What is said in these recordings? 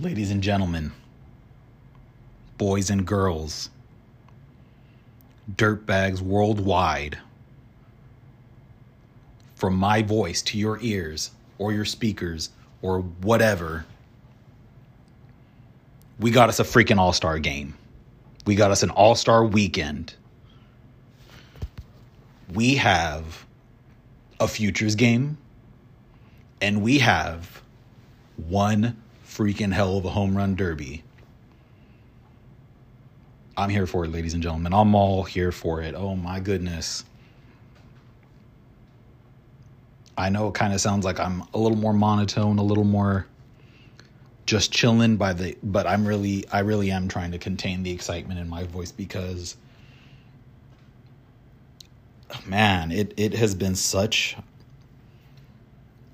ladies and gentlemen, boys and girls, dirtbags worldwide, from my voice to your ears or your speakers or whatever, we got us a freaking all star game. We got us an all star weekend. We have a futures game, and we have one freaking hell of a home run derby. I'm here for it, ladies and gentlemen. I'm all here for it. Oh my goodness. I know it kind of sounds like I'm a little more monotone, a little more just chilling by the but I'm really I really am trying to contain the excitement in my voice because oh, man, it it has been such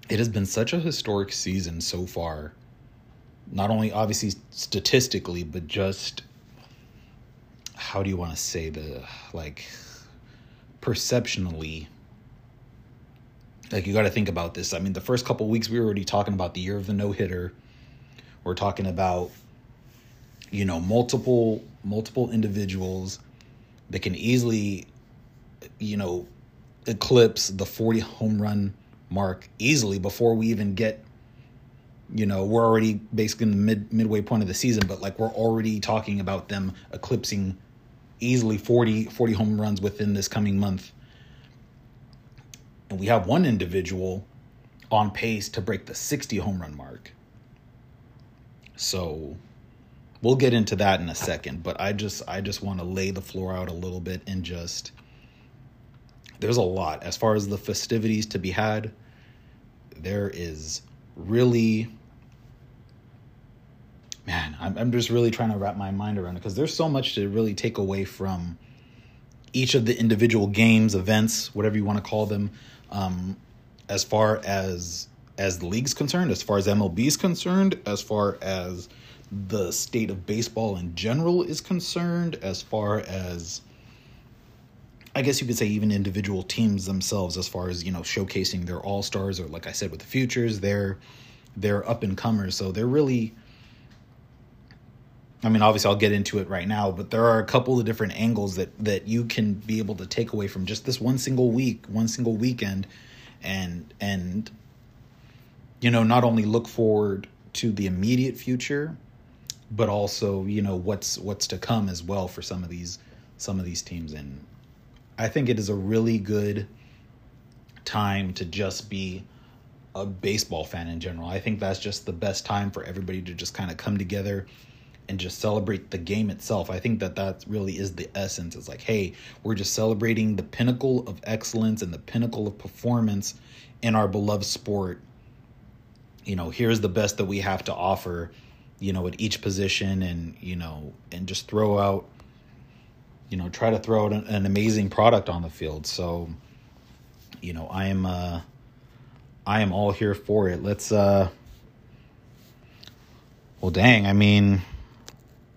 it has been such a historic season so far. Not only obviously statistically, but just how do you want to say the like perceptionally like you got to think about this. I mean, the first couple weeks we were already talking about the year of the no hitter. We're talking about you know multiple multiple individuals that can easily you know eclipse the 40 home run mark easily before we even get you know we're already basically in the mid midway point of the season but like we're already talking about them eclipsing easily 40 40 home runs within this coming month. And we have one individual on pace to break the 60 home run mark. So we'll get into that in a second but i just i just want to lay the floor out a little bit and just there's a lot. As far as the festivities to be had there is really man i'm, I'm just really trying to wrap my mind around it because there's so much to really take away from each of the individual games events whatever you want to call them um, as far as as the league's concerned as far as mlb is concerned as far as the state of baseball in general is concerned as far as I guess you could say even individual teams themselves, as far as you know, showcasing their all stars, or like I said with the futures, they're they're up and comers, so they're really. I mean, obviously, I'll get into it right now, but there are a couple of different angles that that you can be able to take away from just this one single week, one single weekend, and and you know, not only look forward to the immediate future, but also you know what's what's to come as well for some of these some of these teams and I think it is a really good time to just be a baseball fan in general. I think that's just the best time for everybody to just kind of come together and just celebrate the game itself. I think that that really is the essence. It's like, hey, we're just celebrating the pinnacle of excellence and the pinnacle of performance in our beloved sport. You know, here's the best that we have to offer, you know, at each position and, you know, and just throw out you know, try to throw out an, an amazing product on the field. So, you know, I am uh I am all here for it. Let's uh Well, dang, I mean,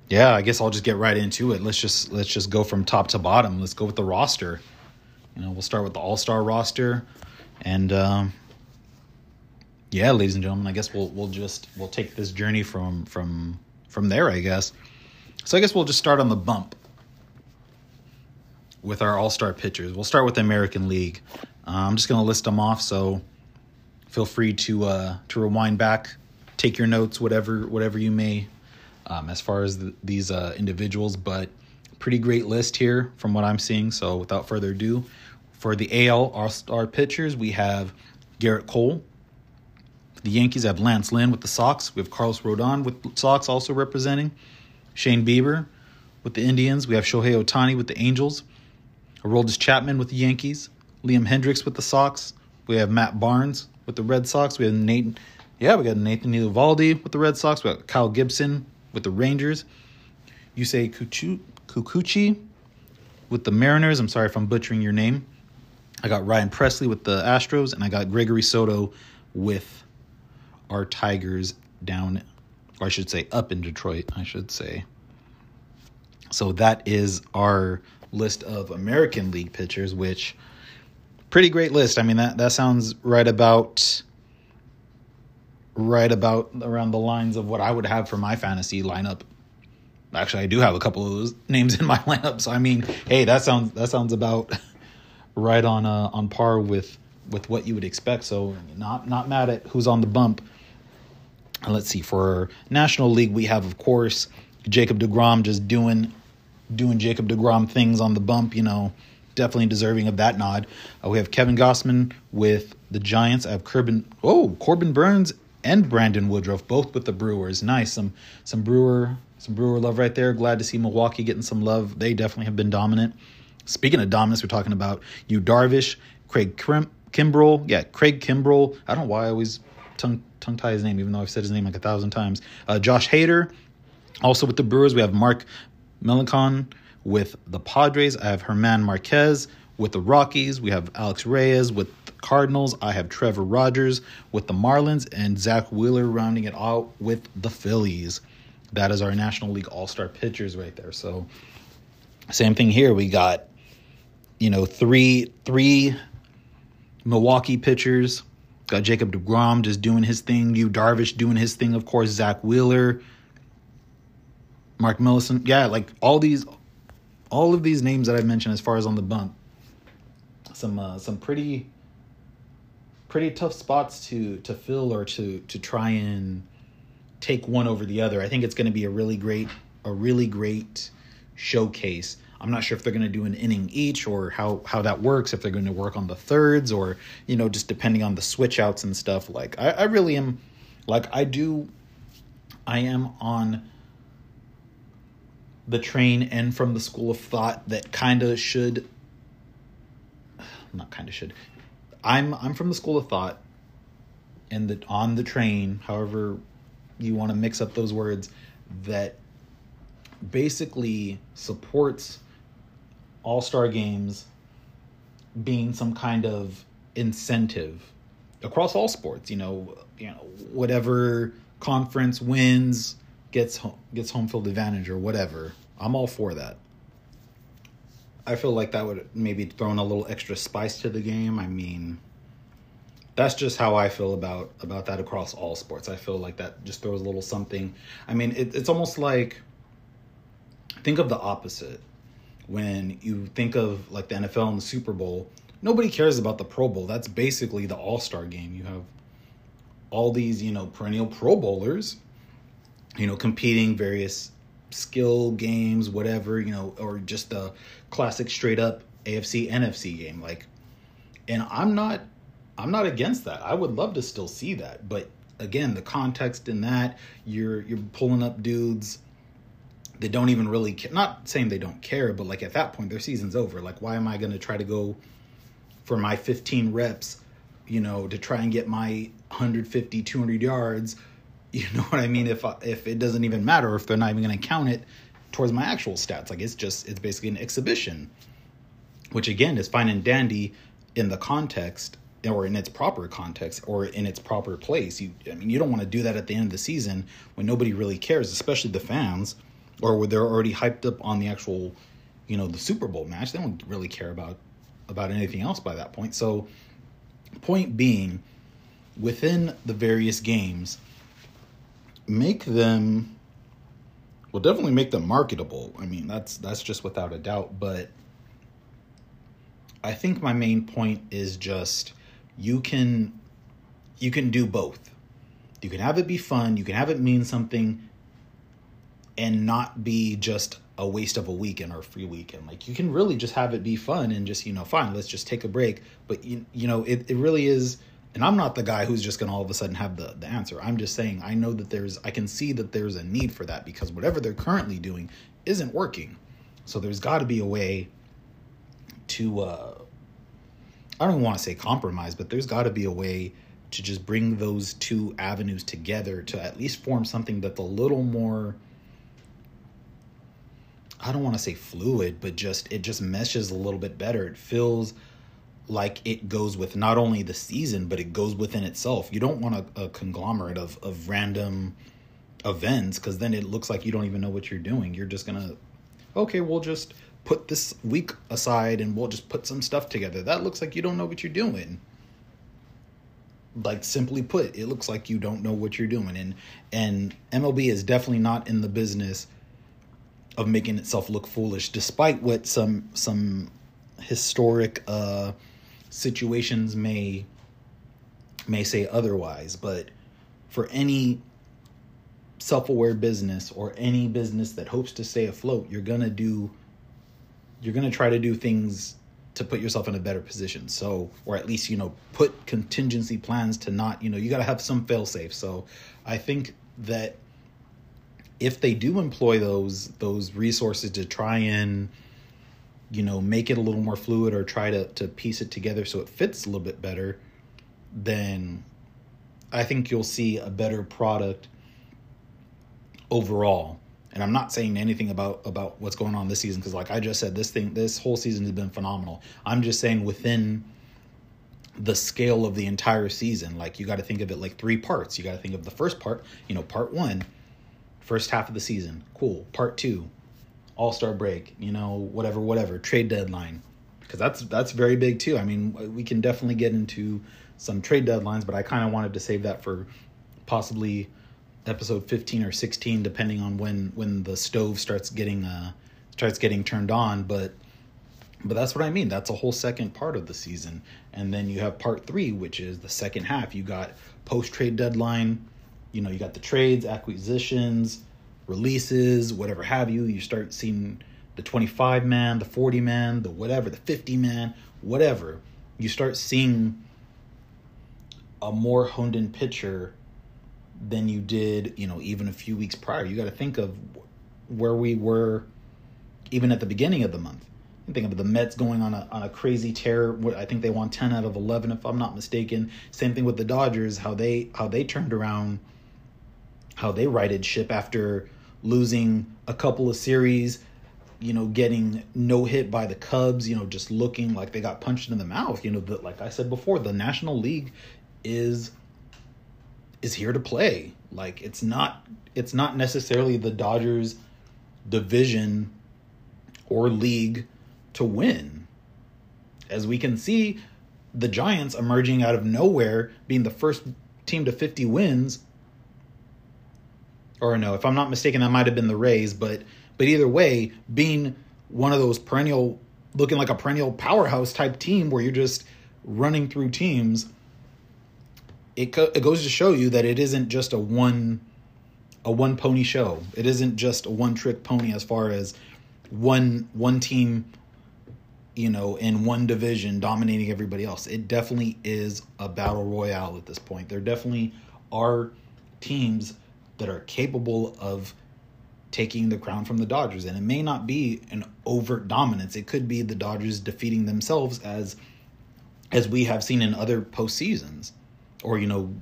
yeah, I guess I'll just get right into it. Let's just let's just go from top to bottom. Let's go with the roster. You know, we'll start with the All-Star roster and um yeah, ladies and gentlemen, I guess we'll we'll just we'll take this journey from from from there, I guess. So I guess we'll just start on the bump with our all star pitchers. We'll start with the American League. Uh, I'm just going to list them off, so feel free to uh, to rewind back, take your notes, whatever whatever you may, um, as far as the, these uh, individuals. But pretty great list here from what I'm seeing. So without further ado, for the AL All Star pitchers, we have Gerrit Cole. The Yankees have Lance Lynn with the Sox. We have Carlos Rodon with Sox also representing. Shane Bieber with the Indians. We have Shohei Ohtani with the Angels. Aroldis Chapman with the Yankees, Liam Hendriks with the Sox. We have Matt Barnes with the Red Sox. We have Nathan, yeah, we got Nathan Eovaldi with the Red Sox. We got Kyle Gibson with the Rangers. Yusei Kikuchi with the Mariners. I'm sorry if I'm butchering your name. I got Ryan Pressly with the Astros, and I got Gregory Soto with our Tigers down, or I should say up in Detroit, I should say. So that is our list of American League pitchers, which pretty great list. I mean that that sounds right about right about around the lines of what I would have for my fantasy lineup. Actually, I do have a couple of those names in my lineup, so I mean, hey, that sounds that sounds about right on uh, on par with with what you would expect. So not not mad at who's on the bump. let's see for National League, we have of course Jacob Degrom just doing doing Jacob Degrom things on the bump. You know, definitely deserving of that nod. Uh, we have Kevin Gausman with the Giants. I have Corbin oh Corbin Burnes and Brandon Woodruff both with the Brewers. Nice some some Brewer some Brewer love right there. Glad to see Milwaukee getting some love. They definitely have been dominant. Speaking of dominance, we're talking about you Darvish, Craig Krim, Kimbrel. Yeah, Craig Kimbrel. I don't know why I always tongue tongue tie his name, even though I've said his name like a thousand times. Uh, Josh Hader. Also with the Brewers, we have Mark Melancon with the Padres. I have German Marquez with the Rockies. We have Alex Reyes with the Cardinals. I have Trevor Rogers with the Marlins and Zack Wheeler rounding it out with the Phillies. That is our National League All Star pitchers right there. So, same thing here. We got, you know, three three Milwaukee pitchers. Got Jacob DeGrom just doing his thing. Yu Darvish doing his thing. Of course, Zack Wheeler, Mark Melancon. Yeah, like all these, all of these names that I've mentioned as far as on the bump. Some uh, some pretty pretty tough spots to to fill or to to try and take one over the other. I think it's going to be a really great a really great showcase I'm not sure if they're going to do an inning each or how how that works. If they're going to work on the thirds or you know just depending on the switch outs and stuff. Like I, I really am, like I do, I am on the train and from the school of thought that kind of should not kind of should i'm i'm from the school of thought and that on the train however you want to mix up those words that basically supports all Star games being some kind of incentive across all sports. You know, you know whatever conference wins gets home, gets home field advantage or whatever. I'm all for that. I feel like that would maybe throw in a little extra spice to the game. I mean, that's just how I feel about about that across all sports. I feel like that just throws a little something. I mean, it, it's almost like think of the opposite when you think of like the NFL and the Super Bowl, nobody cares about the Pro Bowl. That's basically the All Star game. You have all these, you know, perennial Pro Bowlers, you know, competing various skill games, whatever, you know, or just a classic straight up AFC NFC game. Like, and I'm not, I'm not against that. I would love to still see that, but again, the context in that you're you're pulling up dudes they don't even really care. Not saying they don't care, but like at that point, their season's over. Like, why am I going to try to go for my 15 reps, you know, to try and get my 150, 200 yards? You know what I mean? If if it doesn't even matter, if they're not even going to count it towards my actual stats, like it's just it's basically an exhibition, which again is fine and dandy in the context or in its proper context or in its proper place. You, I mean, you don't want to do that at the end of the season when nobody really cares, especially the fans or where they're already hyped up on the actual, you know, the Super Bowl match. They don't really care about about anything else by that point. So, point being, within the various games, make them well definitely make them marketable. I mean, that's that's just without a doubt, but I think my main point is just you can you can do both. You can have it be fun, you can have it mean something, and not be just a waste of a weekend or a free weekend. Like you can really just have it be fun and just, you know, fine, let's just take a break. But you, you know, it, it really is and I'm not the guy who's just gonna all of a sudden have the, the answer. I'm just saying I know that there's I can see that there's a need for that because whatever they're currently doing isn't working. So there's gotta be a way to uh I don't want to say compromise, but there's gotta be a way to just bring those two avenues together to at least form something that's a little more I don't want to say fluid, but just it just meshes a little bit better. It feels like it goes with not only the season, but it goes within itself. You don't want a, a conglomerate of, of random events because then it looks like you don't even know what you're doing. You're just gonna, okay, we'll just put this week aside and we'll just put some stuff together. That looks like you don't know what you're doing. like simply put, it looks like you don't know what you're doing, and and MLB is definitely not in the business of making itself look foolish, despite what some some historic uh, situations may may say otherwise. But for any self-aware business or any business that hopes to stay afloat, you're gonna do you're gonna try to do things to put yourself in a better position. So, or at least, you know, put contingency plans to not, you know, you got to have some fail safe. So, I think that if they do employ those those resources to try and you know make it a little more fluid or try to to piece it together so it fits a little bit better then i think you'll see a better product overall and I'm not saying anything about about what's going on this season because, like I just said, this thing, this whole season has been phenomenal. I'm just saying within the scale of the entire season, like you got to think of it like three parts. You got to think of the first part, you know, part one, first half of the season, cool. Part two, All Star break, you know, whatever, whatever, trade deadline, because that's that's very big too. I mean, we can definitely get into some trade deadlines, but I kind of wanted to save that for possibly episode 15 or 16 depending on when when the stove starts getting uh starts getting turned on but but that's what I mean. That's a whole second part of the season. And then you have part three, which is the second half. You got post trade deadline, you know, you got the trades, acquisitions, releases, whatever have you. You start seeing the 25 man, the 40 man, the whatever, the 50 man, whatever. You start seeing a more honed in picture than you did, you know, even a few weeks prior. You got to think of where we were even at the beginning of the month. You think of the Mets going on a on a crazy tear. I think they won ten out of eleven, if I'm not mistaken. Same thing with the Dodgers. How they how they turned around, how they righted ship after losing a couple of series. You know, getting no hit by the Cubs. You know, just looking like they got punched in the mouth. You know, the, like I said before, the National League is is here to play. Like it's not it's not necessarily the Dodgers division or league to win. As we can see, the Giants emerging out of nowhere, being the first team to 50 wins. Or no, if I'm not mistaken, that might have been the Rays, but but either way, being one of those perennial looking like a perennial powerhouse type team where you're just running through teams it, co- it goes to show you that it isn't just a one a one pony show. It isn't just a one trick pony as far as one one team you know in one division dominating everybody else. It definitely is a battle royale at this point. There definitely are teams that are capable of taking the crown from the Dodgers and it may not be an overt dominance. It could be the Dodgers defeating themselves as as we have seen in other postseasons or you know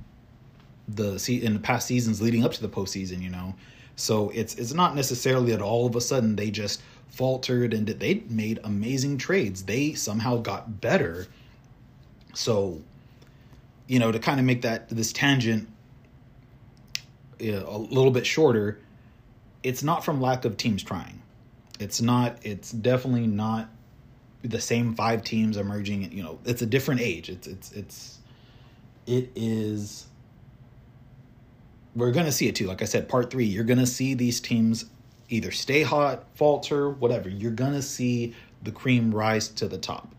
the in the past seasons leading up to the postseason. You know, so it's it's not necessarily that all of a sudden they just faltered and they made amazing trades. They somehow got better. So, you know, to kind of make that this tangent Uh, a little bit shorter, it's not from lack of teams trying. It's not. It's definitely not the same five teams emerging. You know, it's a different age. It's it's it's it is we're to see it too. Like I said, part three, you're to see these teams either stay hot, falter, whatever. You're to see the cream rise to the top.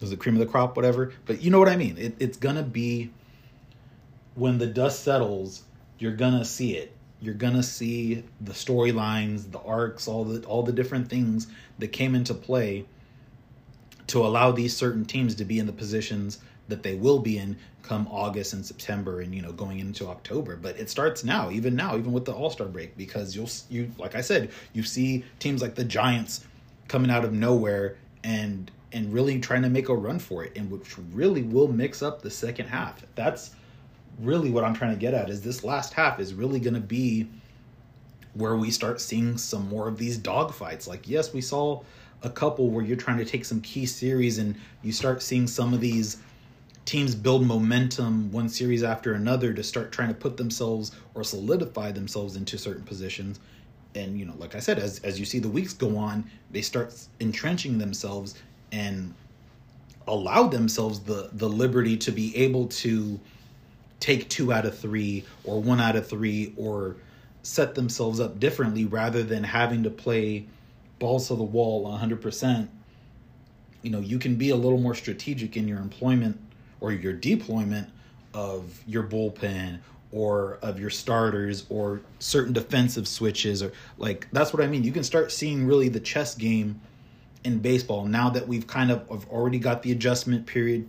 Is it cream of the crop, whatever? But you know what I mean. It, it's to be when the dust settles, you're to see it. You're to see the storylines, the arcs, all the all the different things that came into play to allow these certain teams to be in the positions that they will be in come August and September and you know going into October. But it starts now, even now, even with the All Star break, because you'll you like I said, you see teams like the Giants coming out of nowhere and and really trying to make a run for it, and which really will mix up the second half. That's really what I'm trying to get at. Is this last half is really going to be where we start seeing some more of these dogfights. Like yes, we saw a couple where you're trying to take some key series and you start seeing some of these teams build momentum one series after another to start trying to put themselves or solidify themselves into certain positions and you know like i said as as you see the weeks go on they start entrenching themselves and allow themselves the the liberty to be able to take two out of three or one out of three or set themselves up differently rather than having to play balls to the wall 100% you know you can be a little more strategic in your employment or your deployment of your bullpen or of your starters or certain defensive switches or like that's what I mean. You can start seeing really the chess game in baseball now that we've kind of have already got the adjustment period.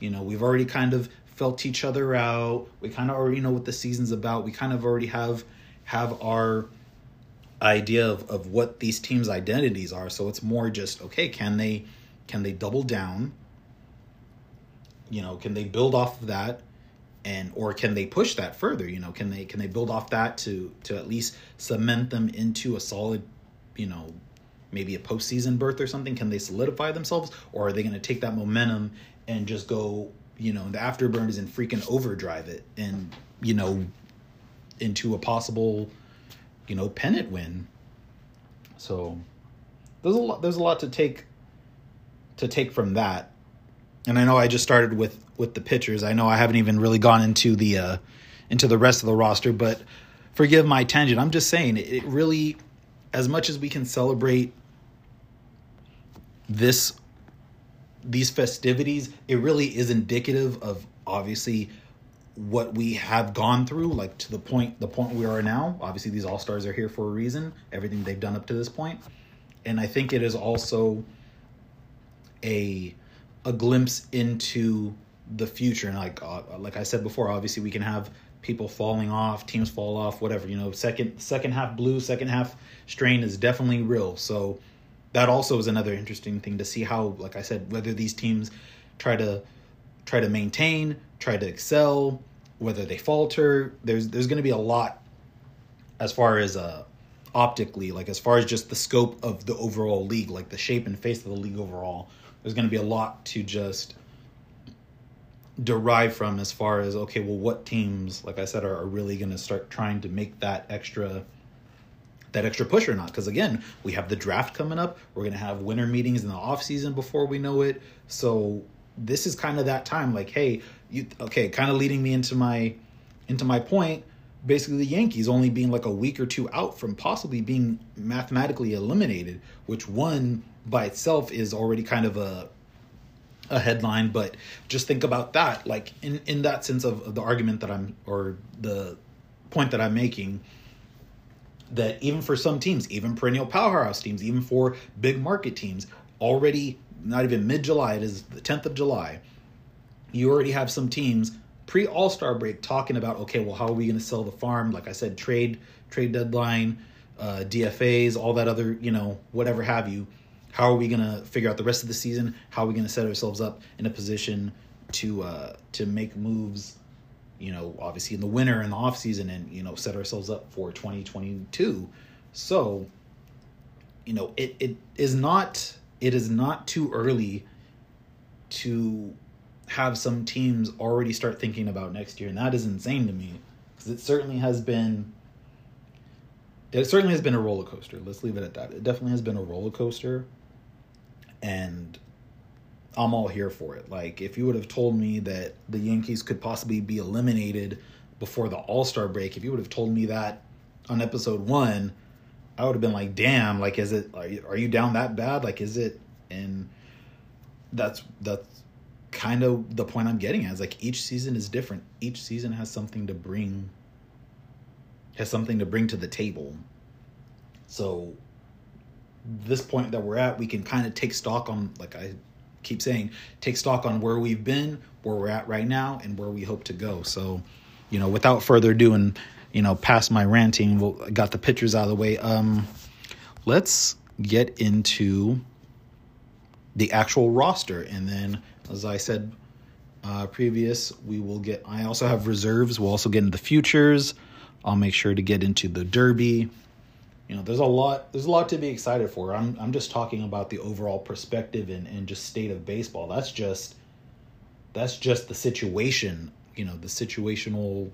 You know, we've already kind of felt each other out. We kind of already know what the season's about. We kind of already have have our idea of, of what these teams' identities are. So it's more just okay, can they can they double down? You know, can they build off of that? and or can they push that further you know can they can they build off that to to at least cement them into a solid you know maybe a postseason berth or something can they solidify themselves or are they going to take that momentum and just go you know the afterburn is in freaking overdrive it and you know into a possible you know pennant win so there's a lot there's a lot to take to take from that and I know I just started with with the pitchers. I know I haven't even really gone into the uh, into the rest of the roster, but forgive my tangent. I'm just saying it really, as much as we can celebrate this these festivities, it really is indicative of obviously what we have gone through, like to the point the point we are now. Obviously, these all stars are here for a reason. Everything they've done up to this point, and I think it is also a a glimpse into the future. And like uh, like I said before, obviously we can have people falling off, teams fall off, whatever. You know, second second half blue, second half strain is definitely real. So that also is another interesting thing to see how, like I said, whether these teams try to try to maintain, try to excel, whether they falter. There's there's going to be a lot as far as uh optically, like as far as just the scope of the overall league, like the shape and face of the league overall there's going to be a lot to just derive from as far as okay well what teams like i said are, are really going to start trying to make that extra that extra push or not. Because again we have the draft coming up. We're going to have winter meetings in the off season before we know it. So this is kind of that time like hey you okay kind of leading me into my into my point. Basically the yankees only being like a week or two out from possibly being mathematically eliminated which one by itself is already kind of a a headline. But just think about that like in in that sense of, of the argument that i'm or the point that i'm making that even for some teams even perennial powerhouse teams even for big market teams already not even mid-july it is the 10th of july you already have some teams pre all-star break talking about okay well how are we going to sell the farm like i said trade trade deadline uh, dfas all that other you know whatever have you how are we going to figure out the rest of the season? How are we going to set ourselves up in a position to uh, to make moves? You know, obviously in the winter and the off season, and you know, set ourselves up for 2022. So, you know, it it is not it is not too early to have some teams already start thinking about next year, and that is insane to me because it certainly has been it certainly has been a roller coaster. Let's leave it at that. It definitely has been a roller coaster and I'm all here for it. Like if you would have told me that the Yankees could possibly be eliminated before the All-Star break, if you would have told me that on episode 1, I would have been like, "Damn, like is it are you, are you down that bad? Like is it?" And that's that's kind of the point I'm getting at. Is like each season is different. Each season has something to bring has something to bring to the table. So this point that we're at, we can kind of take stock on, like I keep saying, take stock on where we've been, where we're at right now, and where we hope to go. So, you know, without further ado, and you know, past my ranting, we'll, got the pictures out of the way. Um, let's get into the actual roster, and then, as I said uh, previous, we will get. I also have reserves. We'll also get into the futures. I'll make sure to get into the Derby you know there's a lot there's a lot to be excited for i'm i'm just talking about the overall perspective and, and just state of baseball that's just that's just the situation you know the situational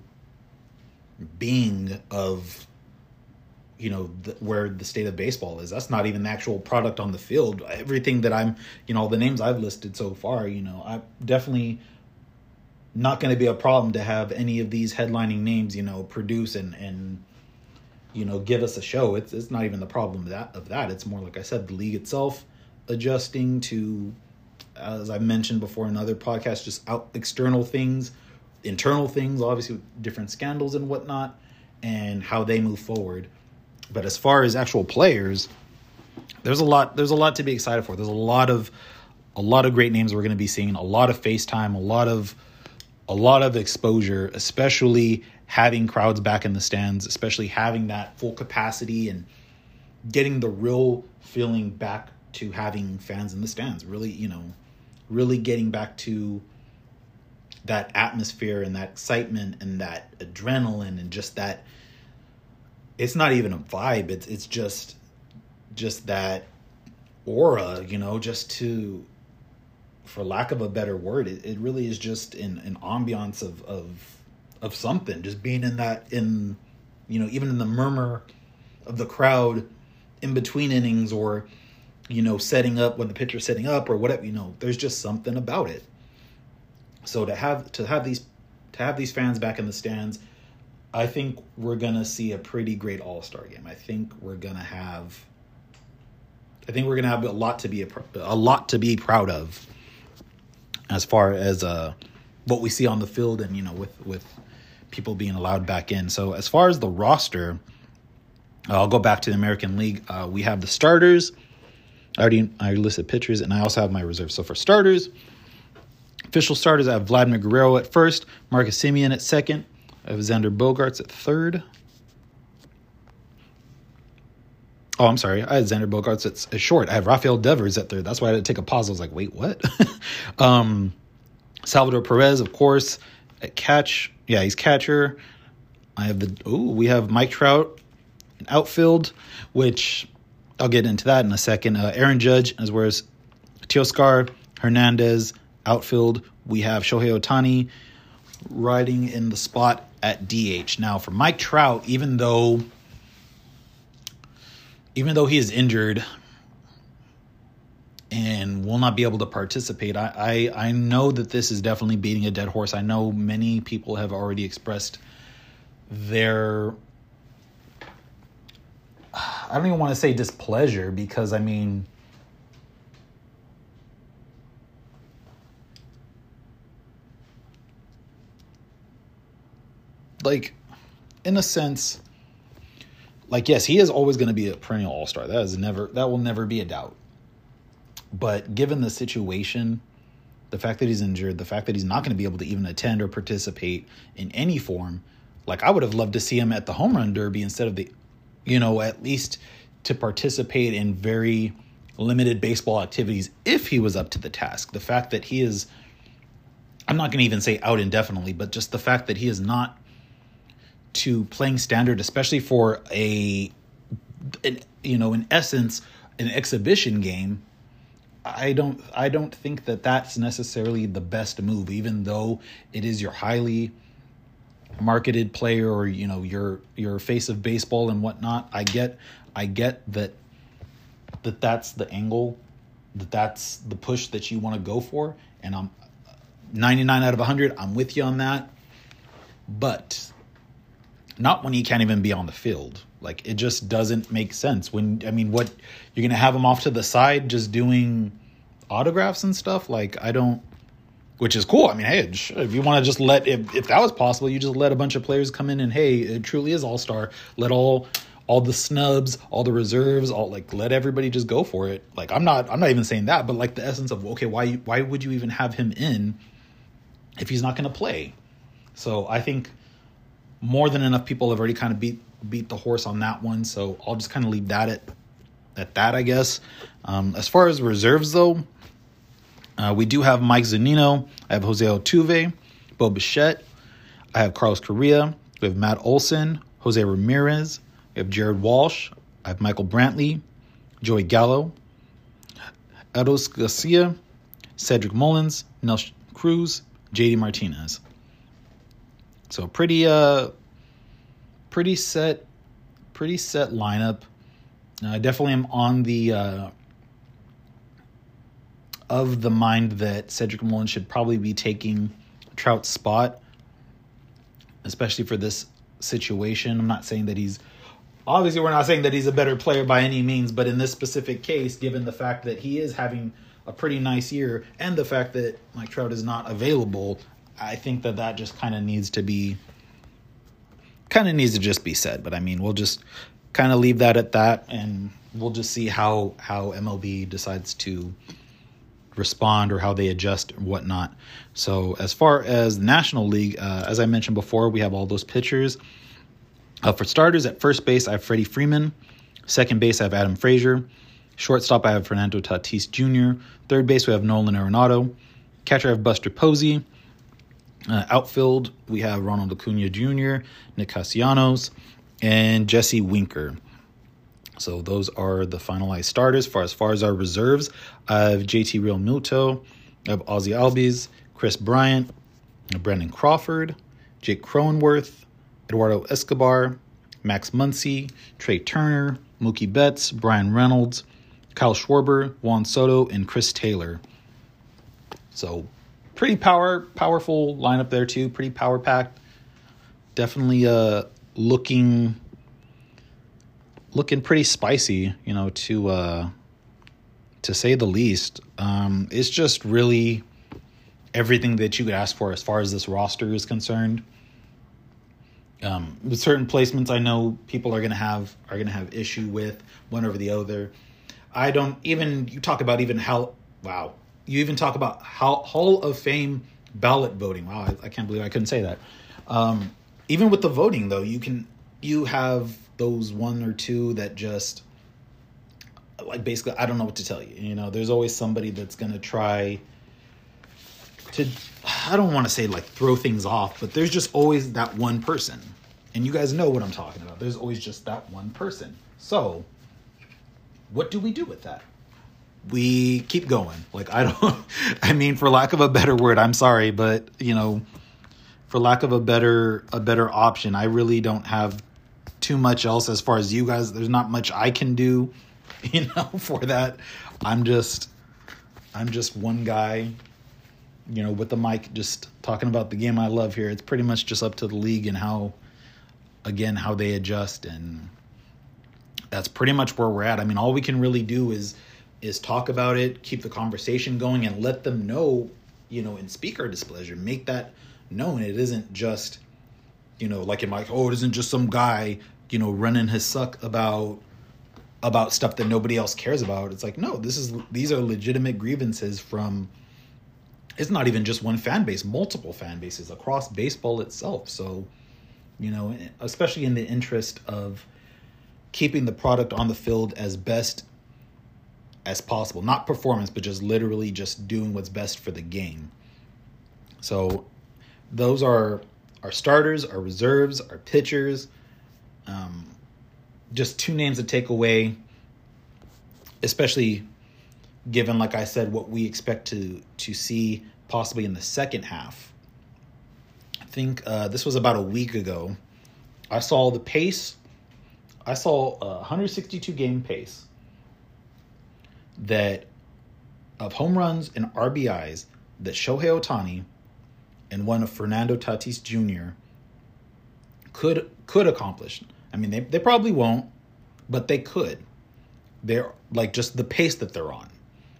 being of you know the, where the state of baseball is. That's not even the actual product on the field. Everything that I'm, you know, the names I've listed so far, you know, I'm definitely not going to be a problem to have any of these headlining names, you know, produce and and you know give us a show. It's it's not even the problem of that of that. It's more like I said, the league itself adjusting to, as I mentioned before in other podcasts, just out external things, internal things, obviously different scandals and whatnot, and how they move forward. But as far as actual players, there's a lot there's a lot to be excited for. There's a lot of a lot of great names we're going to be seeing, a lot of FaceTime, a lot of a lot of exposure, especially having crowds back in the stands, especially having that full capacity and getting the real feeling back to having fans in the stands. Really, you know, really getting back to that atmosphere and that excitement and that adrenaline and just that it's not even a vibe it's it's just just that aura you know just to for lack of a better word, it, it really is just an, an ambiance of, of of something. Just being in that in you know, even in the murmur of the crowd in between innings or you know, setting up when the pitcher's setting up or whatever, you know, there's just something about it. So to have to have these to have these fans back in the stands, I think we're gonna see a pretty great All Star game. I think we're gonna have. I think we're gonna have a lot to be a, a lot to be proud of as far as uh, what we see on the field and you know with with people being allowed back in. So as far as the roster, uh, I'll go back to the American League. Uh, we have the starters. I already I listed pitchers, and I also have my reserves. So for starters, official starters, I have Vladimir Guerrero at first, Marcus Semien at second, I have Xander Bogaerts at third. Oh, I'm sorry. I had Xander Bogaerts at, at short. I have Rafael Devers at third. That's why I had to take a pause. I was like, wait, what? um, Salvador Perez, of course, at catch. Yeah, he's catcher. I have the oh, we have Mike Trout in outfield, which I'll get into that in a second. Uh, Aaron Judge, as well as Teoscar Hernandez outfield. We have Shohei Ohtani riding in the spot at DH. Now for Mike Trout, even though even though he is injured and will not be able to participate, I, I, I know that this is definitely beating a dead horse. I know many people have already expressed their I don't even want to say displeasure because I mean like in a sense like yes, he is always going to be a perennial All Star. That is never that will never be a doubt. But given the situation, the fact that he's injured, the fact that he's not going to be able to even attend or participate in any form, like I would have loved to see him at the home run derby instead of the, you know, at least to participate in very limited baseball activities if he was up to the task. The fact that he is, I'm not going to even say out indefinitely, but just the fact that he is not to playing standard, especially for a, an, you know, in essence, an exhibition game. I don't, I don't think that that's necessarily the best move, even though it is your highly marketed player or you know your your face of baseball and whatnot. I get, I get that that that's the angle, that that's the push that you want to go for, and I'm 99 out of 100. I'm with you on that, but not when he can't even be on the field. Like it just doesn't make sense. When I mean, what you're gonna have him off to the side just doing autographs and stuff? Like I don't. Which is cool. I mean, hey, if you want to just let if if that was possible, you just let a bunch of players come in and hey, it truly is all star. Let all all the snubs, all the reserves, all like let everybody just go for it. Like I'm not I'm not even saying that, but like the essence of okay, why why would you even have him in if he's not going to play? So I think more than enough people have already kind of beat beat the horse on that one. So I'll just kind of leave that at at that, I guess. Um, as far as reserves, though, uh, we do have Mike Zunino. I have Jose Altuve, Bo Bichette. I have Carlos Correa. We have Matt Olson, Jose Ramirez. We have Jared Walsh. I have Michael Brantley, Joey Gallo, Adolis Garcia, Cedric Mullins, Nelson Cruz, JD Martinez. So pretty uh pretty set pretty set lineup. I definitely am on the uh, of the mind that Cedric Mullins should probably be taking Trout's spot, especially for this situation. I'm not saying that he's obviously we're not saying that he's a better player by any means, but in this specific case, given the fact that he is having a pretty nice year and the fact that Mike Trout is not available, I think that that just kind of needs to be kind of needs to just be said. But I mean, we'll just kind of leave that at that, and we'll just see how how MLB decides to respond or how they adjust and whatnot. So as far as the National League, uh, as I mentioned before, we have all those pitchers. Uh, for starters, at first base, I have Freddie Freeman. Second base, I have Adam Frazier. Shortstop, I have Fernando Tatis Jr. Third base, we have Nolan Arenado. Catcher, I have Buster Posey. Uh, outfield, we have Ronald Acuna Jr., Nick Castellanos, and Jesse Winker. So those are the finalized starters. For as far as our reserves, I have JT Realmuto, I have Ozzie Albies, Kris Bryant, Brandon Crawford, Jake Cronenworth, Eduardo Escobar, Max Muncy, Trea Turner, Mookie Betts, Bryan Reynolds, Kyle Schwarber, Juan Soto, and Chris Taylor. So pretty power powerful lineup there too. Pretty power packed. Definitely uh looking looking pretty spicy, you know, to uh to say the least. Um it's just really everything that you could ask for as far as this roster is concerned. Um, certain placements, I know people are gonna have are gonna have issue with one over the other. I don't even you talk about even how wow you even talk about how Hall of Fame ballot voting. Wow, I, I can't believe I couldn't say that. Um, even with the voting though, you can you have those one or two that just like basically I don't know what to tell you. You know, there's always somebody that's gonna try to I don't want to say like throw things off, but there's just always that one person. And you guys know what I'm talking about. There's always just that one person. So, what do we do with that? We keep going. Like I don't I mean for lack of a better word, I'm sorry, but you know, for lack of a better a better option, I really don't have too much else as far as you guys. There's not much I can do, you know, for that. I'm just I'm just one guy you know, with the mic, just talking about the game I love here. It's pretty much just up to the league and how, again, how they adjust, and that's pretty much where we're at. I mean, all we can really do is is talk about it, keep the conversation going, and let them know, you know, and speak our displeasure, make that known. It isn't just, you know, like in my oh, it isn't just some guy, you know, running his suck about about stuff that nobody else cares about. It's like no, this is these are legitimate grievances from it's not even just one fan base, multiple fan bases across baseball itself. So, you know, especially in the interest of keeping the product on the field as best as possible, not performance, but just literally just doing what's best for the game. So, those are our starters, our reserves, our pitchers. Um, just two names to take away, especially given, like I said, what we expect to to see possibly in the second half. I think uh, this was about a week ago. I saw the pace. I saw a 162 game pace that of home runs and RBIs that Shohei Ohtani and one of Fernando Tatis Jr. could could accomplish. I mean, they, they probably won't, but they could. They're like just the pace that they're on.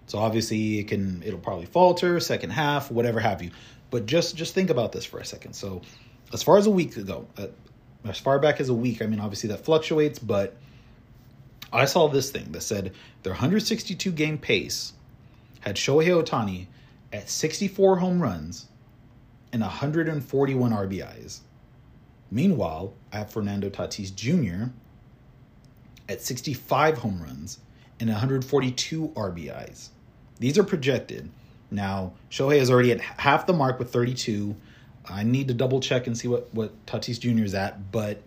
So obviously it can it'll probably falter second half, whatever have you. But just just think about this for a second. So as far as a week ago, uh, as far back as a week, I mean obviously that fluctuates, but I saw this thing that said their 162 game pace had Shohei Ohtani at 64 home runs and 141 RBIs. Meanwhile, I have Fernando Tatis Jr. at 65 home runs and 142 RBIs. These are projected. Now, Shohei is already at half the mark with 32. I need to double check and see what, what Tatis Jr. is at, but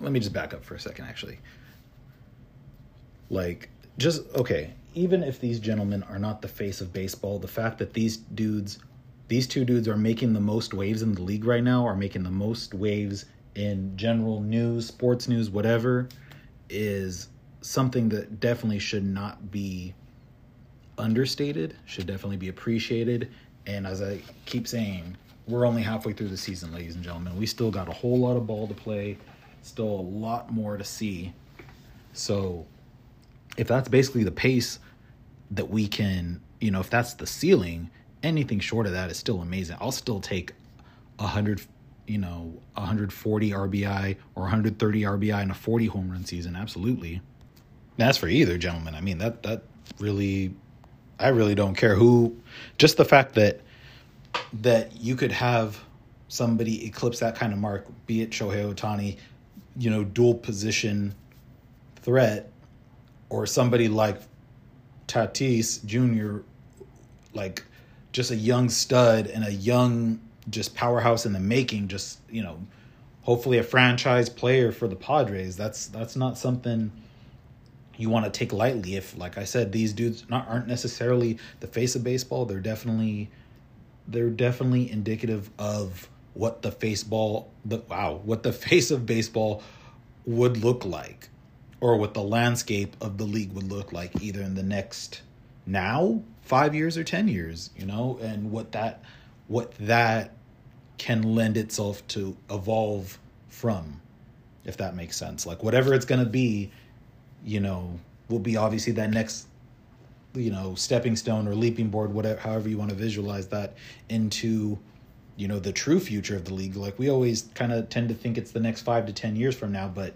let me just back up for a second, actually. Like, just, okay, even if these gentlemen are not the face of baseball, the fact that these dudes, these two dudes are making the most waves in the league right now, are making the most waves in general news, sports news, whatever, is something that definitely should not be understated, should definitely be appreciated. And as I keep saying, we're only halfway through the season, ladies and gentlemen. We still got a whole lot of ball to play, still a lot more to see. So, if that's basically the pace that we can, you know, if that's the ceiling, anything short of that is still amazing. I'll still take 100, you know, 140 RBI or 130 RBI in a 40 home run season. Absolutely. That's for either gentleman. I mean, that that really I really don't care who just the fact that that you could have somebody eclipse that kind of mark, be it Shohei Ohtani, you know, dual position threat, or somebody like Tatis Jr., like just a young stud and a young just powerhouse in the making, just, you know, hopefully a franchise player for the Padres. That's that's not something you want to take lightly if like I said, these dudes not aren't necessarily the face of baseball. They're definitely they're definitely indicative of what the baseball the wow, what the face of baseball would look like or what the landscape of the league would look like either in the next now 5 years or 10 years, you know, and what that what that can lend itself to evolve from if that makes sense. Like whatever it's going to be, you know, will be obviously that next you know stepping stone or leaping board whatever however you want to visualize that into you know the true future of the league. Like we always kind of tend to think it's the next 5 to 10 years from now but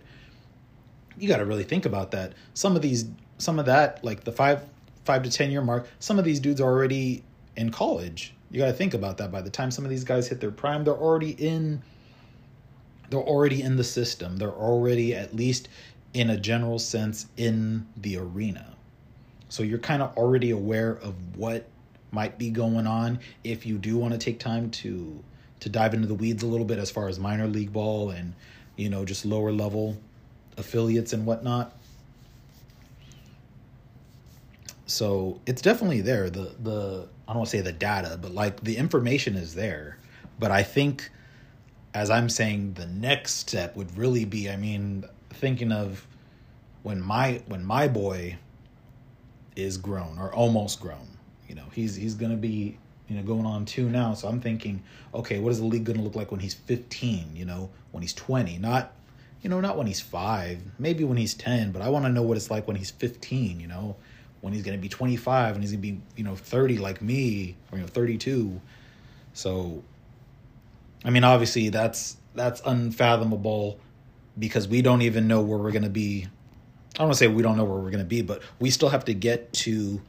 you got to really think about that. Some of these some of that like the 5 5 to 10 year mark some of these dudes are already in college. You got to think about that. By the time some of these guys hit their prime they're already in they're already in the system. They're already at least in a general sense in the arena. So you're kind of already aware of what might be going on if you do want to take time to to dive into the weeds a little bit as far as minor league ball and you know just lower level affiliates and whatnot. So it's definitely there. The the I don't want to say the data, but like the information is there. But I think as I'm saying the next step would really be I mean thinking of when my when my boy is grown or almost grown. You know, he's he's gonna be you know going on two now. So I'm thinking, okay, what is the league gonna look like when he's 15? You know, when he's 20, not you know not when he's five, maybe when he's 10, but I want to know what it's like when he's 15. You know, when he's gonna be 25 and he's gonna be you know 30 like me or you know 32. So, I mean, obviously that's that's unfathomable because we don't even know where we're gonna be I don't want to say we don't know where we're going to be, but we still have to get to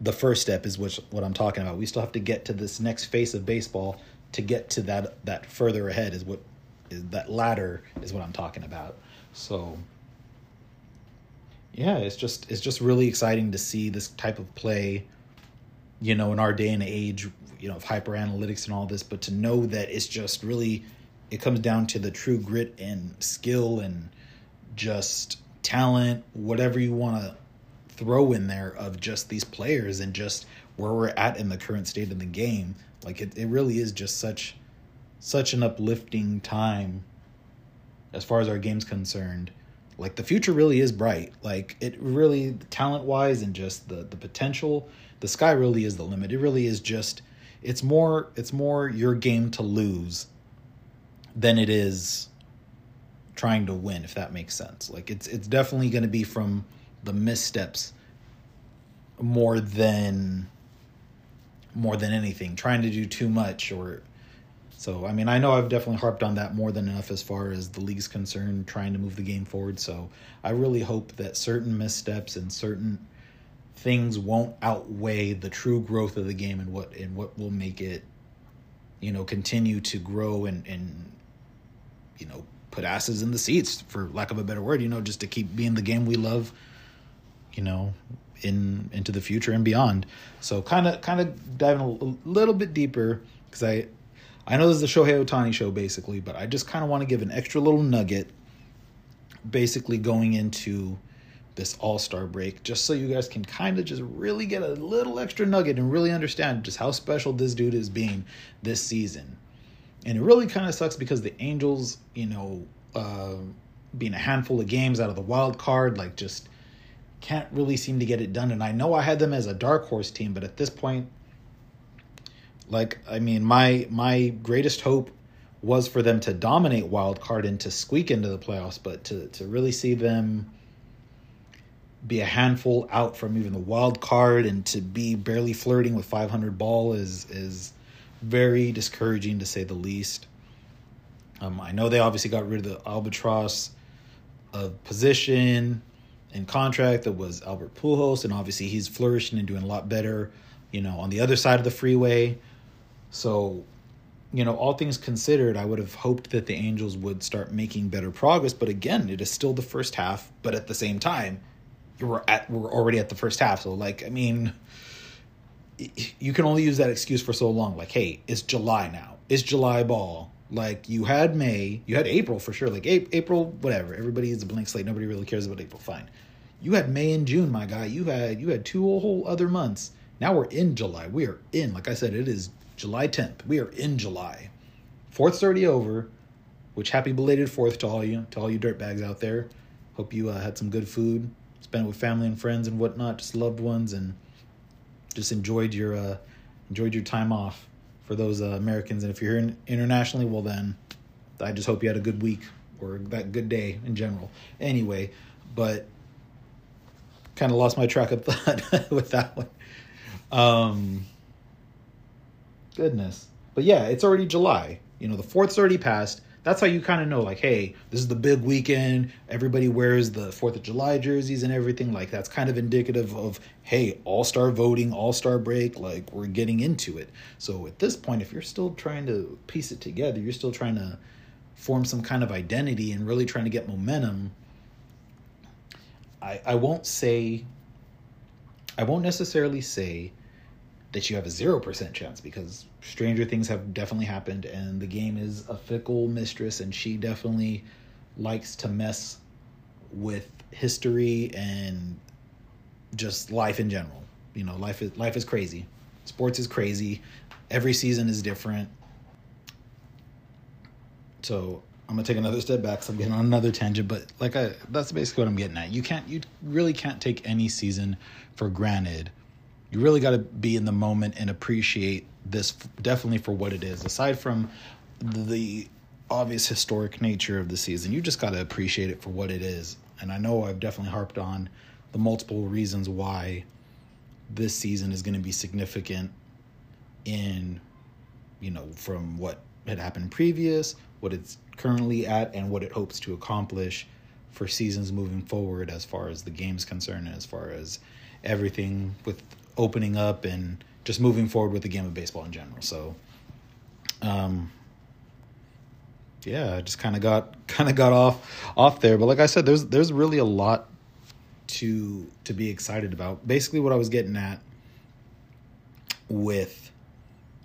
the first step is which what I'm talking about. We still have to get to this next face of baseball to get to that that further ahead is what is that ladder is what I'm talking about. So yeah, it's just it's just really exciting to see this type of play you know in our day and age, you know, of hyper analytics and all this, but to know that it's just really it comes down to the true grit and skill and just talent, whatever you want to throw in there of just these players and just where we're at in the current state of the game. Like it, it really is just such such an uplifting time as far as our game's concerned. Like the future really is bright. Like it really talent wise and just the the potential, the sky really is the limit. It really is just it's more it's more your game to lose than it is trying to win if that makes sense like it's it's definitely going to be from the missteps more than more than anything. Trying to do too much or so i mean i know i've definitely harped on that more than enough as far as the league's concerned trying to move the game forward. So i really hope that certain missteps and certain things won't outweigh the true growth of the game and what and what will make it you know continue to grow and and you know put asses in the seats for lack of a better word you know just to keep being the game we love you know in into the future and beyond. So kind of kind of diving a little bit deeper because i i know this is the shohei ohtani show basically but i just kind of want to give an extra little nugget basically going into this all-star break just so you guys can kind of just really get a little extra nugget and really understand just how special this dude is being this season. And it really kind of sucks because the Angels, you know, uh, being a handful of games out of the wild card, like just can't really seem to get it done. And I know I had them as a dark horse team, but at this point, like I mean, my my greatest hope was for them to dominate wild card and to squeak into the playoffs, but to to really see them be a handful out from even the wild card and to be barely flirting with 500 ball is is very discouraging to say the least. Um, I know they obviously got rid of the albatross of position and contract that was Albert Pujols, and obviously he's flourishing and doing a lot better, you know, on the other side of the freeway. So, you know, all things considered, I would have hoped that the Angels would start making better progress. But again, it is still the first half. But at the same time, we're at we're already at the first half. So, like, I mean, you can only use that excuse for so long. Like, hey, it's July now. It's July ball. Like you had May, you had April for sure. Like April, whatever. Everybody is a blank slate. Nobody really cares about April. Fine. You had May and June, my guy. You had you had two whole other months. Now we're in July. We are in. Like I said, it is July 10th. We are in July. Fourth's already over. Which happy belated Fourth to all you to all you dirtbags out there. Hope you uh, had some good food, spent with family and friends and whatnot, just loved ones, and just enjoyed your uh, enjoyed your time off for those uh, Americans. And if you're here internationally, well then, I just hope you had a good week or that good day in general. Anyway, but kind of lost my track of thought with that one. Um, goodness, but yeah, it's already July. You know, the fourth's already passed that's how you kind of know like hey this is the big weekend everybody wears the fourth of july jerseys and everything like that's kind of indicative of hey all-star voting all-star break like we're getting into it. So at this point if you're still trying to piece it together you're still trying to form some kind of identity and really trying to get momentum i i won't say i won't necessarily say that you have a 0% chance because stranger things have definitely happened and the game is a fickle mistress and she definitely likes to mess with history and just life in general. You know, life is life is crazy. Sports is crazy. Every season is different. So I'm gonna take another step back. So I'm getting on another tangent, but like I, that's basically what I'm getting at. You can't, you really can't take any season for granted you really got to be in the moment and appreciate this definitely for what it is. Aside from the obvious historic nature of the season, you just got to appreciate it for what it is. And I know I've definitely harped on the multiple reasons why this season is going to be significant in, you know, from what had happened previous, what it's currently at, and what it hopes to accomplish for seasons moving forward as far as the game's concerned and as far as everything with opening up and just moving forward with the game of baseball in general. So, um, yeah, I just kind of got kind of got off off there. But like I said, there's there's really a lot to to be excited about. Basically, what I was getting at with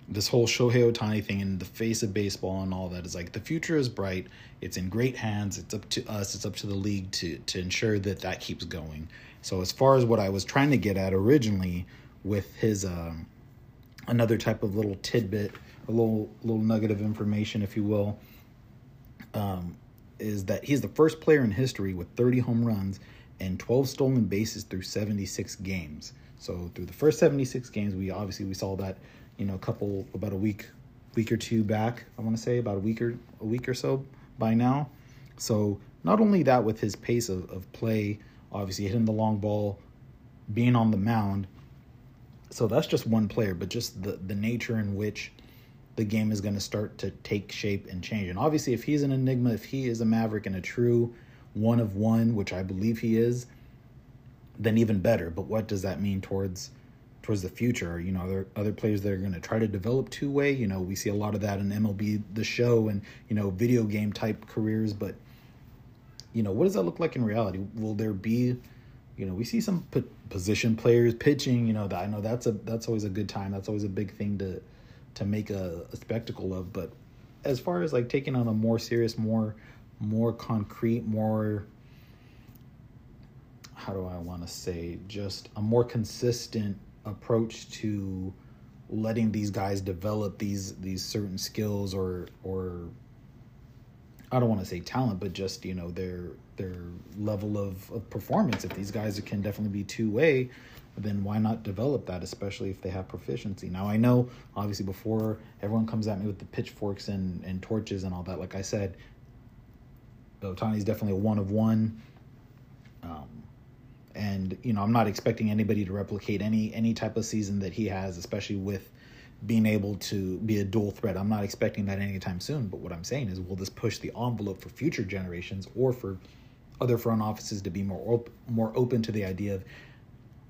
this whole Shohei Ohtani thing in the face of baseball and all that is like the future is bright. It's in great hands. It's up to us. It's up to the league to to ensure that that keeps going. So as far as what I was trying to get at originally with his um, another type of little tidbit, a little little nugget of information, if you will, um, is that he's the first player in history with 30 home runs and 12 stolen bases through 76 games. So through the first 76 games, we obviously we saw that you know a couple about a week week or two back. I want to say about a week or a week or so by now. So not only that with his pace of, of play obviously hitting the long ball, being on the mound. So that's just one player, but just the, the nature in which the game is going to start to take shape and change. And obviously, if he's an enigma, if he is a Maverick and a true one of one, which I believe he is, then even better. But what does that mean towards towards the future? You know, are there other players that are going to try to develop two way? You know, we see a lot of that in MLB, the show, and you know, video game type careers. But you know, what does that look like in reality? Will there be, you know, we see some position players pitching. You know, I know that's a that's always a good time. That's always a big thing to to make a, a spectacle of. But as far as like taking on a more serious, more more concrete, more how do I want to say, just a more consistent approach to letting these guys develop these these certain skills or or I don't want to say talent, but just you know their their level of, of performance. If these guys can definitely be two way, then why not develop that, especially if they have proficiency? Now I know obviously before everyone comes at me with the pitchforks and, and torches and all that, like I said, Ohtani's definitely a one of one. Um, and you know I'm not expecting anybody to replicate any any type of season that he has, especially with being able to be a dual threat. I'm not expecting that anytime soon. But what I'm saying is, will this push the envelope for future generations or for other front offices to be more op- more open to the idea of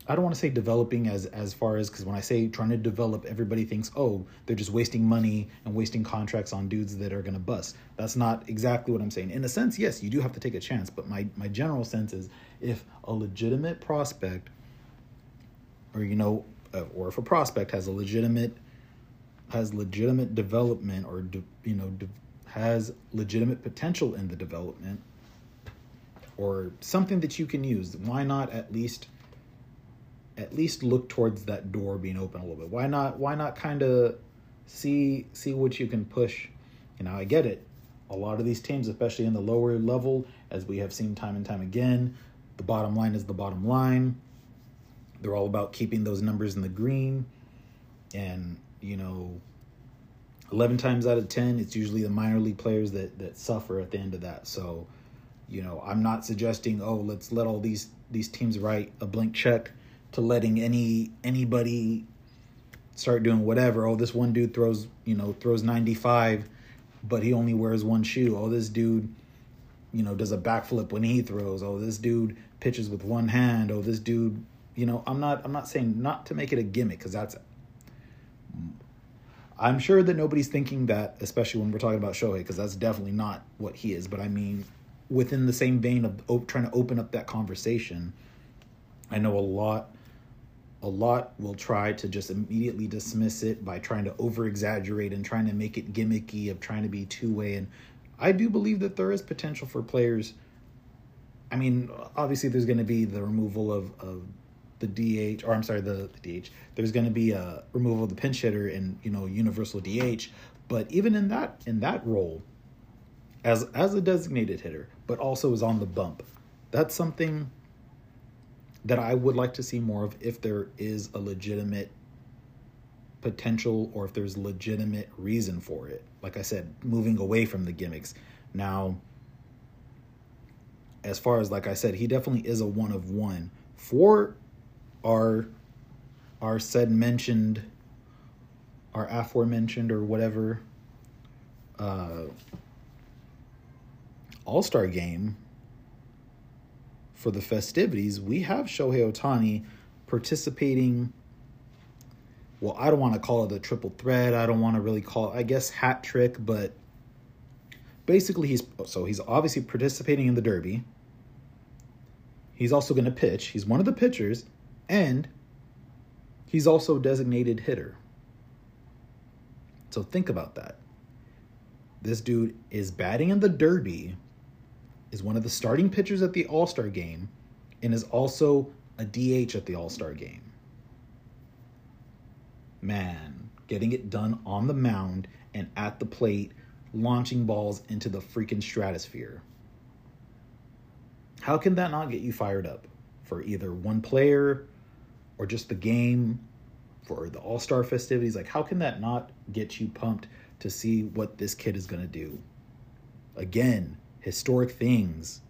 I don't want to say developing as as far as because when I say trying to develop, everybody thinks, oh, they're just wasting money and wasting contracts on dudes that are going to bust. That's not exactly what I'm saying. In a sense, yes, you do have to take a chance, but my my general sense is if a legitimate prospect, or you know, uh, or if a prospect has a legitimate has legitimate development or de, you know de, has legitimate potential in the development or something that you can use, why not at least at least look towards that door being open a little bit. Why not? Why not kind of see see what you can push? You know, I get it. A lot of these teams, especially in the lower level, as we have seen time and time again, the bottom line is the bottom line. They're all about keeping those numbers in the green, and you know, eleven times out of ten, it's usually the minor league players that that suffer at the end of that. So, you know, I'm not suggesting, oh, let's let all these these teams write a blank check to letting any anybody start doing whatever. Oh, this one dude throws, you know, throws 95, but he only wears one shoe. Oh, this dude, you know, does a backflip when he throws. Oh, this dude pitches with one hand. Oh, this dude, you know, I'm not I'm not saying not to make it a gimmick cuz that's I'm sure that nobody's thinking that, especially when we're talking about Shohei, because that's definitely not what he is. But I mean, within the same vein of op- trying to open up that conversation, I know a lot a lot will try to just immediately dismiss it by trying to over exaggerate and trying to make it gimmicky of trying to be two way. And I do believe that there is potential for players. I mean, obviously, there's going to be the removal of, of the DH, or I'm sorry, the, the DH. There's going to be a removal of the pinch hitter and you know universal DH. But even in that in that role, as as a designated hitter, but also is on the bump, that's something that I would like to see more of if there is a legitimate potential or if there's legitimate reason for it. Like I said, moving away from the gimmicks. Now, as far as like I said, he definitely is a one of one for our our said mentioned our aforementioned or whatever uh all-star game for the festivities, we have Shohei Ohtani participating. Well, I don't want to call it a triple threat. I don't want to really call it, I guess, hat trick, but basically, he's so he's obviously participating in the Derby. He's also going to pitch. He's one of the pitchers, and he's also designated hitter. So think about that. This dude is batting in the Derby is one of the starting pitchers at the All Star game and is also a DH at the All Star game. Man, getting it done on the mound and at the plate, launching balls into the freaking stratosphere. How can that not get you fired up for either one player or just the game for the All Star festivities? Like, how can that not get you pumped to see what this kid is going to do? Again, historic things.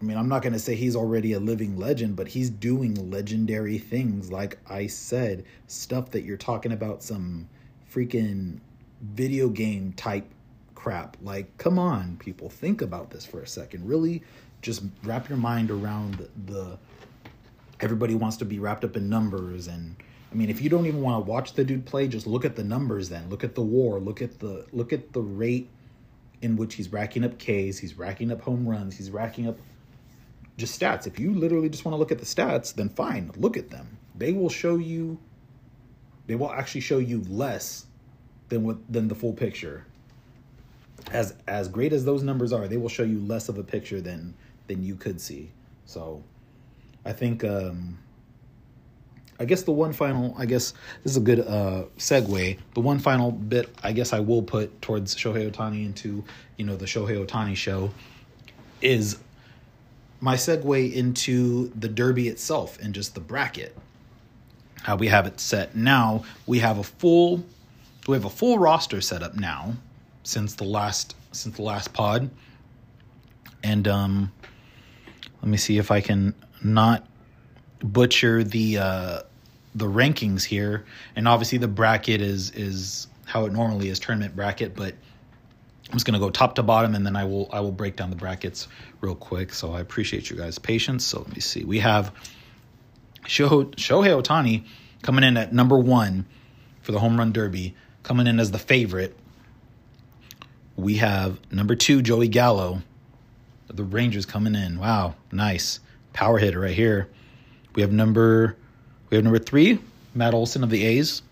I mean, I'm not going to say he's already a living legend, but he's doing legendary things. Like I said, stuff that you're talking about some freaking video game type crap. Like, come on, people, think about this for a second. Really just wrap your mind around the, everybody wants to be wrapped up in numbers and I mean, if you don't even want to watch the dude play, just look at the numbers then. Look at the war, look at the look at the rate in which he's racking up Ks, he's racking up home runs, he's racking up just stats. If you literally just want to look at the stats, then fine, look at them. They will show you they will actually show you less than what than the full picture. As as great as those numbers are, they will show you less of a picture than than you could see. So I think um I guess the one final, I guess this is a good uh, segue. The one final bit, I guess I will put towards Shohei Ohtani into, you know, the Shohei Ohtani show is my segue into the Derby itself and just the bracket. How we have it set now, we have a full, we have a full roster set up now since the last since the last pod, and um, let me see if I can not butcher the uh, the rankings here. And obviously, the bracket is is how it normally is tournament bracket, but I'm just gonna go top to bottom, and then I will I will break down the brackets real quick. So I appreciate you guys' patience. So let me see. We have Shohei, Ohtani coming in at number one for the home run derby, coming in as the favorite. We have number two Joey Gallo, the Rangers coming in. Wow, nice power hitter right here. We have number we have number three Matt Olson of the A's.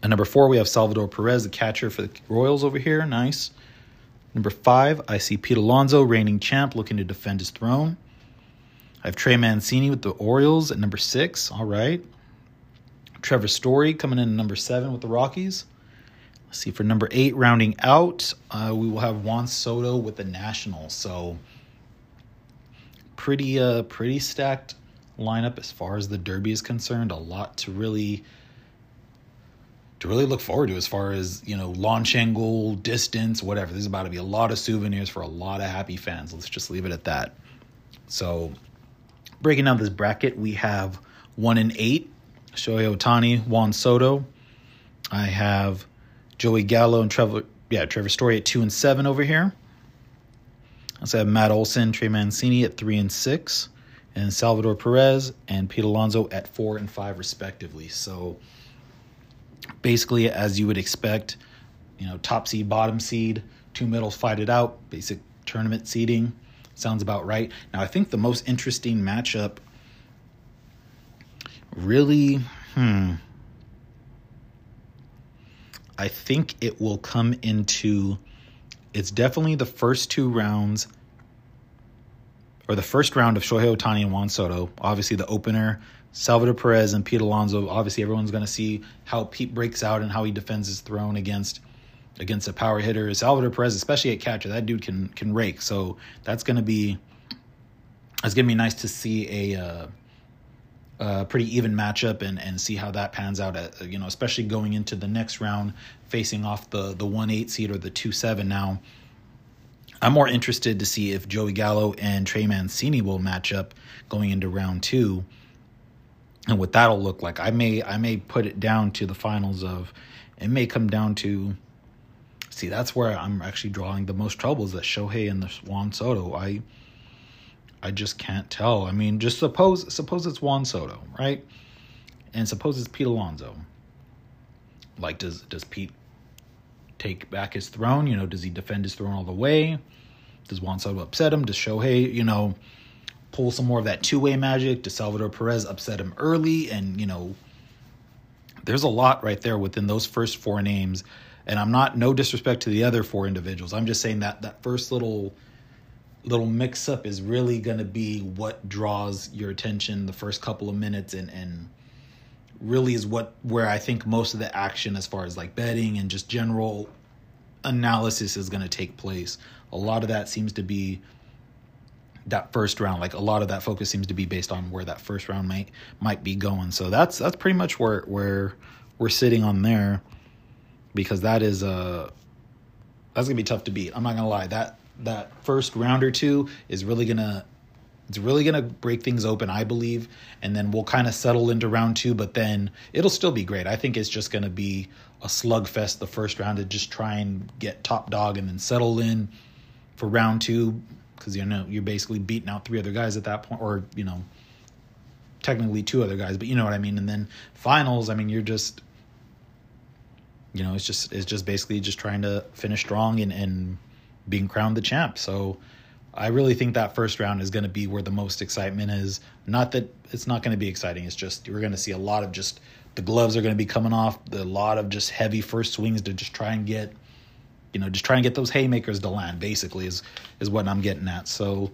And number four, we have Salvador Perez, the catcher for the Royals over here. Nice. Number five, I see Pete Alonso, reigning champ, looking to defend his throne. I have Trey Mancini with the Orioles at number six. All right. Trevor Story coming in at number seven with the Rockies. Let's see, for number eight, rounding out, uh, we will have Juan Soto with the Nationals. So pretty, uh, pretty stacked lineup as far as the Derby is concerned. A lot to really to really look forward to as far as you know launch angle distance whatever. There's about to be a lot of souvenirs for a lot of happy fans. Let's just leave it at that. So breaking down this bracket we have one and eight. Shohei ohtani juan soto. I have joey gallo and trevor yeah trevor story at two and seven over here Also have matt olson trey mancini at three and six and salvador perez and pete alonso at four and five respectively so basically as you would expect. You know, top seed, bottom seed, two middles fight it out. Basic tournament seeding sounds about right. Now, I think the most interesting matchup really, hmm. I think it will come into. It's definitely the first two rounds, or the first round of Shohei Ohtani and Juan Soto. Obviously, the opener Salvador Perez and Pete Alonso. Obviously, everyone's going to see how Pete breaks out and how he defends his throne against against a power hitter. Salvador Perez, especially at catcher, that dude can can rake. So that's going to be it's going to be nice to see a, uh, pretty even matchup and and see how that pans out. At, you know, especially going into the next round, facing off the the one eight seed or the two seven now. I'm more interested to see if Joey Gallo and Trey Mancini will match up going into round two and what that'll look like. I may I may put it down to the finals of it may come down to see that's where I'm actually drawing the most troubles that Shohei and the Juan Soto. I I just can't tell. I mean, just suppose suppose it's Juan Soto, right? And suppose it's Pete Alonso. Like does does Pete take back his throne? You know, does he defend his throne all the way? Does Juan Soto upset him? Does Shohei, you know, pull some more of that two way magic? Does Salvador Perez upset him early? And, you know, there's a lot right there within those first four names. And I'm not no disrespect to the other four individuals. I'm just saying that that first little little mix up is really going to be what draws your attention the first couple of minutes and and really is what where I think most of the action as far as like betting and just general analysis is going to take place. A lot of that seems to be that first round. Like a lot of that focus seems to be based on where that first round might might be going. So that's that's pretty much where where we're sitting on there, because that is uh that's gonna be tough to beat. I'm not gonna lie that that first round or two is really gonna it's really gonna break things open, I believe, and then we'll kind of settle into round two. But then it'll still be great. I think it's just gonna be a slugfest the first round to just try and get top dog and then settle in for round two because you know you're basically beating out three other guys at that point, or you know, technically two other guys, but you know what I mean. And then finals, I mean, you're just, you know, it's just it's just basically just trying to finish strong and and being crowned the champ. So. I really think that first round is going to be where the most excitement is. Not that it's not going to be exciting. It's just we're going to see a lot of just the gloves are going to be coming off. A lot of just heavy first swings to just try and get you know, just trying to get those haymakers to land. Basically, is is what I'm getting at. So,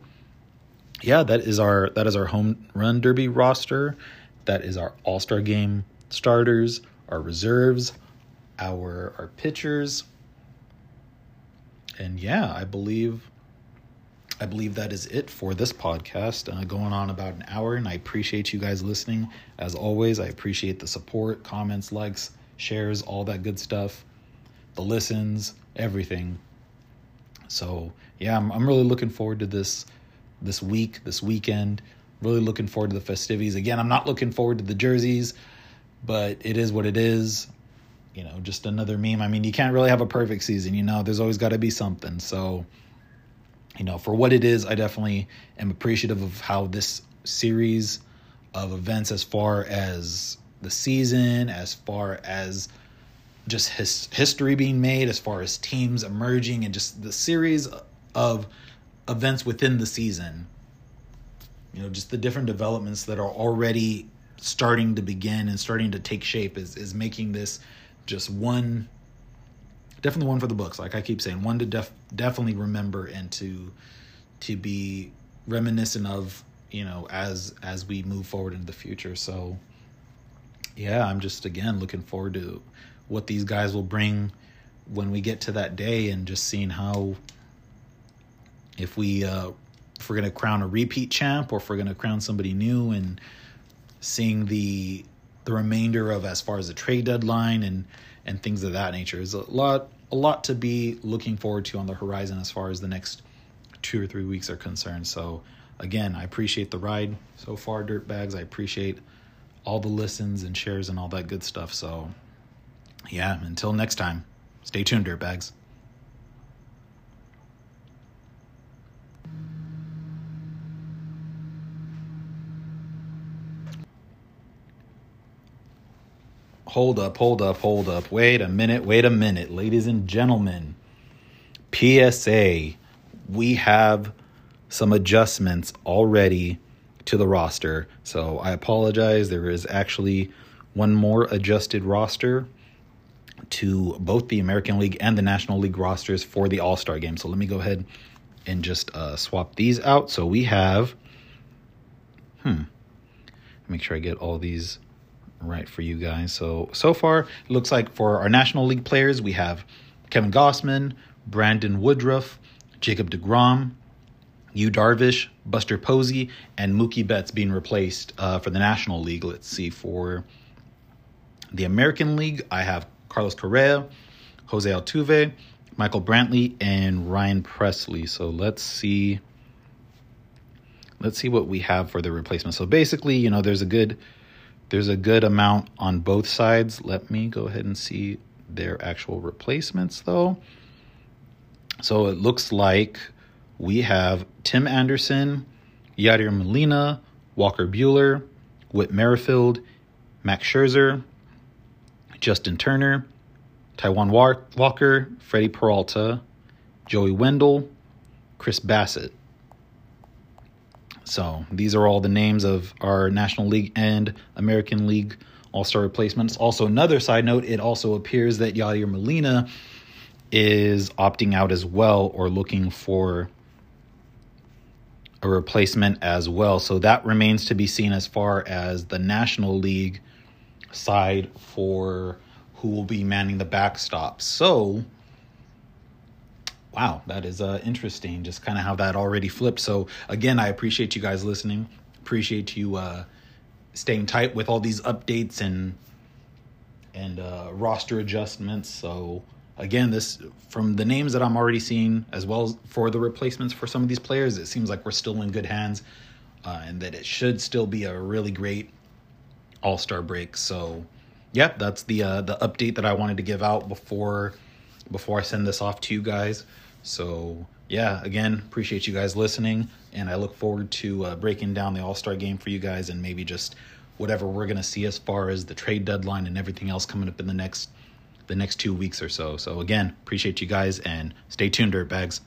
yeah, that is our that is our home run derby roster, That is our All Star game starters, our reserves, our our pitchers, and yeah, I believe I believe that is it for this podcast. Uh, going on about an hour, and I appreciate you guys listening. As always, I appreciate the support, comments, likes, shares, all that good stuff, the listens, everything. So yeah, I'm I'm really looking forward to this this week, this weekend. Really looking forward to the festivities. Again, I'm not looking forward to the jerseys, but it is what it is. You know, just another meme. I mean, you can't really have a perfect season, you know. There's always got to be something. So, you know, for what it is, I definitely am appreciative of how this series of events as far as the season, as far as just his history being made, as far as teams emerging, and just the series of events within the season. You know, just the different developments that are already starting to begin and starting to take shape is is making this just one definitely one for the books. Like i keep saying one to def, definitely remember and to to be reminiscent of you know as as we move forward into the future. So yeah i'm just again looking forward to what these guys will bring when we get to that day and just seeing how if we uh, if we're gonna crown a repeat champ or if we're gonna crown somebody new and seeing the the remainder of as far as the trade deadline and and things of that nature. Is a lot a lot to be looking forward to on the horizon as far as the next two or three weeks are concerned. So again, I appreciate the ride so far, Dirtbags. I appreciate all the listens and shares and all that good stuff. So yeah, until next time, stay tuned, Dirtbags. Hold up, hold up, hold up. Wait a minute, wait a minute. Ladies and gentlemen, PSA, we have some adjustments already to the roster. So I apologize. There is actually one more adjusted roster to both the American League and the National League rosters for the All Star game. So let me go ahead and just uh, swap these out. So we have, hmm, make sure I get all these right for you guys. So so far, it looks like for our National League players, we have Kevin Gausman, Brandon Woodruff, Jacob DeGrom, Yu Darvish, Buster Posey, and Mookie Betts being replaced uh, for the National League. Let's see for the American League, I have Carlos Correa, Jose Altuve, Michael Brantley, and Ryan Pressly. So let's see. Let's see what we have for the replacement. So basically, you know, there's a good there's a good amount on both sides. Let me go ahead and see their actual replacements though. So it looks like we have Tim Anderson, Yadier Molina, Walker Buehler, Whit Merrifield, Max Scherzer, Justin Turner, Taijuan Walker, Freddy Peralta, Joey Wendle, Chris Bassitt. So these are all the names of our National League and American League All Star replacements. Also, another side note: it also appears that Yadier Molina is opting out as well, or looking for a replacement as well. So that remains to be seen as far as the National League side for who will be manning the backstop. So wow, that is uh, interesting. Just kind of how that already flipped. So again, I appreciate you guys listening. Appreciate you uh, staying tight with all these updates and and uh, roster adjustments. So again, this from the names that I'm already seeing, as well as for the replacements for some of these players, it seems like we're still in good hands, uh, and that it should still be a really great All Star break. So, yeah, that's the uh, the update that I wanted to give out before before I send this off to you guys. So, yeah, again, appreciate you guys listening, and I look forward to uh, breaking down the All Star game for you guys and maybe just whatever we're going to see as far as the trade deadline and everything else coming up in the next the next two weeks or so. So again, appreciate you guys and stay tuned, dirtbags.